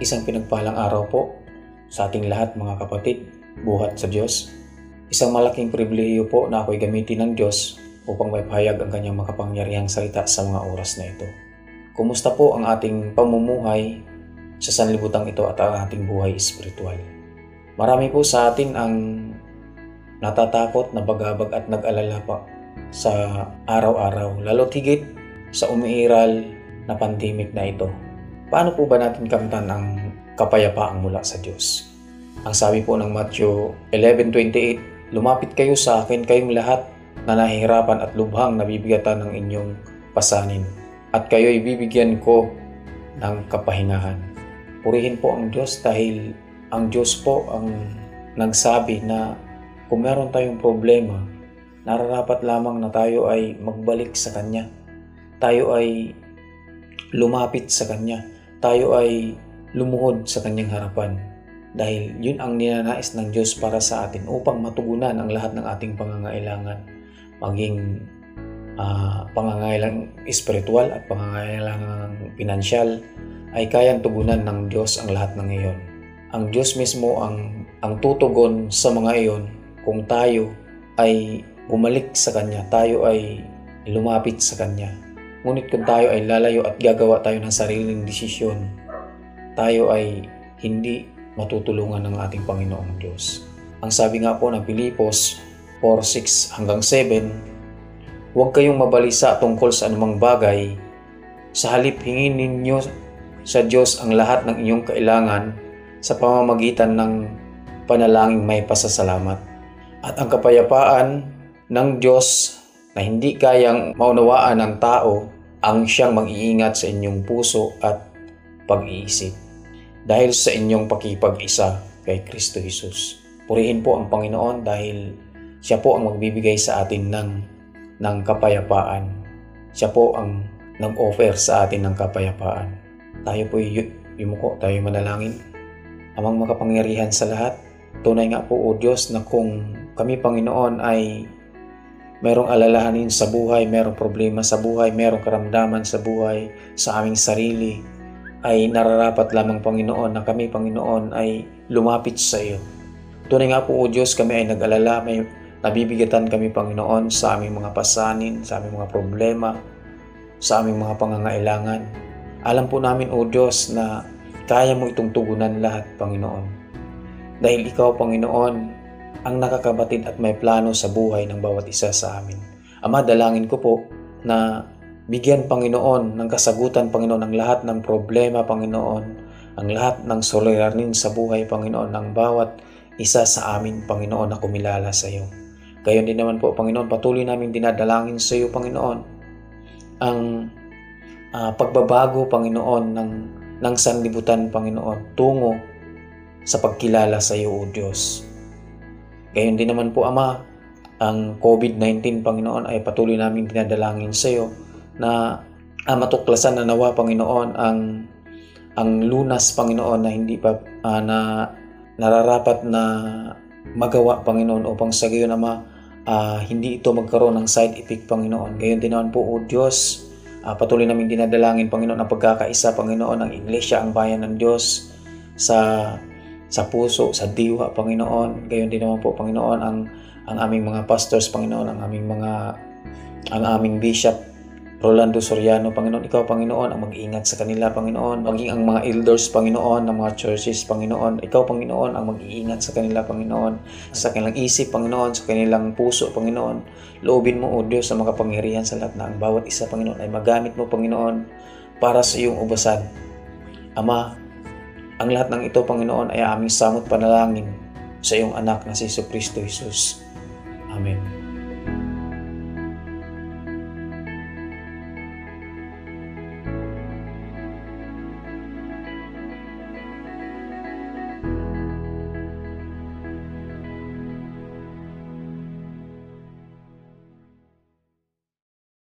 Isang pinagpalang araw po sa ating lahat mga kapatid, buhat sa Diyos. Isang malaking pribilehiyo po na ako'y gamitin ng Diyos upang may pahayag ang kanyang makapangyarihang salita sa mga oras na ito. Kumusta po ang ating pamumuhay sa sanlibutan ito at ang ating buhay espiritual? Marami po sa atin ang natatakot, nabagabag at nag-alala pa sa araw-araw, lalo tigit sa umiiral na pandemic na ito. Paano po ba natin kamtan ang kapayapaang mula sa Diyos? Ang sabi po ng Matthew 11.28, Lumapit kayo sa akin kayong lahat na nahihirapan at lubhang nabibigatan ng inyong pasanin at kayo'y bibigyan ko ng kapahingahan. Purihin po ang Diyos dahil ang Diyos po ang nagsabi na kung meron tayong problema, nararapat lamang na tayo ay magbalik sa Kanya. Tayo ay lumapit sa Kanya tayo ay lumuhod sa kanyang harapan. Dahil yun ang ninanais ng Diyos para sa atin upang matugunan ang lahat ng ating pangangailangan. Maging uh, pangangailangan espiritual at pangangailangan pinansyal ay kayang tugunan ng Diyos ang lahat ng iyon. Ang Diyos mismo ang, ang tutugon sa mga iyon. Kung tayo ay bumalik sa Kanya, tayo ay lumapit sa Kanya. Ngunit kung tayo ay lalayo at gagawa tayo ng sariling desisyon, tayo ay hindi matutulungan ng ating Panginoong Diyos. Ang sabi nga po ng Pilipos 4.6 hanggang 7, Huwag kayong mabalisa tungkol sa anumang bagay. Sa halip hingin ninyo sa Diyos ang lahat ng inyong kailangan sa pamamagitan ng panalangin may pasasalamat. At ang kapayapaan ng Diyos na hindi kayang maunawaan ng tao ang siyang mag-iingat sa inyong puso at pag-iisip dahil sa inyong pakipag-isa kay Kristo Jesus. Purihin po ang Panginoon dahil siya po ang magbibigay sa atin ng, ng kapayapaan. Siya po ang nag-offer sa atin ng kapayapaan. Tayo po yumuko, tayo manalangin. Amang makapangyarihan sa lahat, tunay nga po o Diyos na kung kami Panginoon ay merong alalahanin sa buhay, merong problema sa buhay, merong karamdaman sa buhay, sa aming sarili, ay nararapat lamang Panginoon na kami Panginoon ay lumapit sa iyo. Tunay nga po o Diyos kami ay nag-alala, may nabibigatan kami Panginoon sa aming mga pasanin, sa aming mga problema, sa aming mga pangangailangan. Alam po namin o Diyos na kaya mo itong tugunan lahat Panginoon. Dahil ikaw Panginoon ang nakakabatid at may plano sa buhay ng bawat isa sa amin. Ama, dalangin ko po na bigyan Panginoon ng kasagutan Panginoon ang lahat ng problema Panginoon, ang lahat ng suliranin sa buhay Panginoon ng bawat isa sa amin Panginoon na kumilala sa iyo. Gayon din naman po Panginoon, patuloy namin dinadalangin sa iyo Panginoon ang uh, pagbabago Panginoon ng ng sanlibutan Panginoon tungo sa pagkilala sa iyo o Diyos. Gayon din naman po Ama, ang COVID-19 Panginoon ay patuloy namin dinadalangin sa iyo na ah, matuklasan na nawa Panginoon ang ang lunas Panginoon na hindi pa uh, na nararapat na magawa Panginoon upang sa gayon Ama uh, hindi ito magkaroon ng side effect Panginoon. Gayon din naman po o Diyos uh, patuloy namin dinadalangin Panginoon ang pagkakaisa Panginoon ng Iglesia ang bayan ng Diyos sa sa puso, sa diwa, Panginoon. Gayon din naman po, Panginoon, ang, ang aming mga pastors, Panginoon, ang aming mga, ang aming bishop, Rolando Soriano, Panginoon, ikaw, Panginoon, ang mag-ingat sa kanila, Panginoon, maging ang mga elders, Panginoon, ng mga churches, Panginoon, ikaw, Panginoon, ang mag-iingat sa kanila, Panginoon, sa kanilang isip, Panginoon, sa kanilang puso, Panginoon. Loobin mo, O Diyos, sa mga kapangyarihan sa lahat na ang bawat isa, Panginoon, ay magamit mo, Panginoon, para sa iyong ubasan. Ama, ang lahat ng ito, Panginoon, ay aming samot panalangin sa iyong anak na si Kristo Jesus. Amen.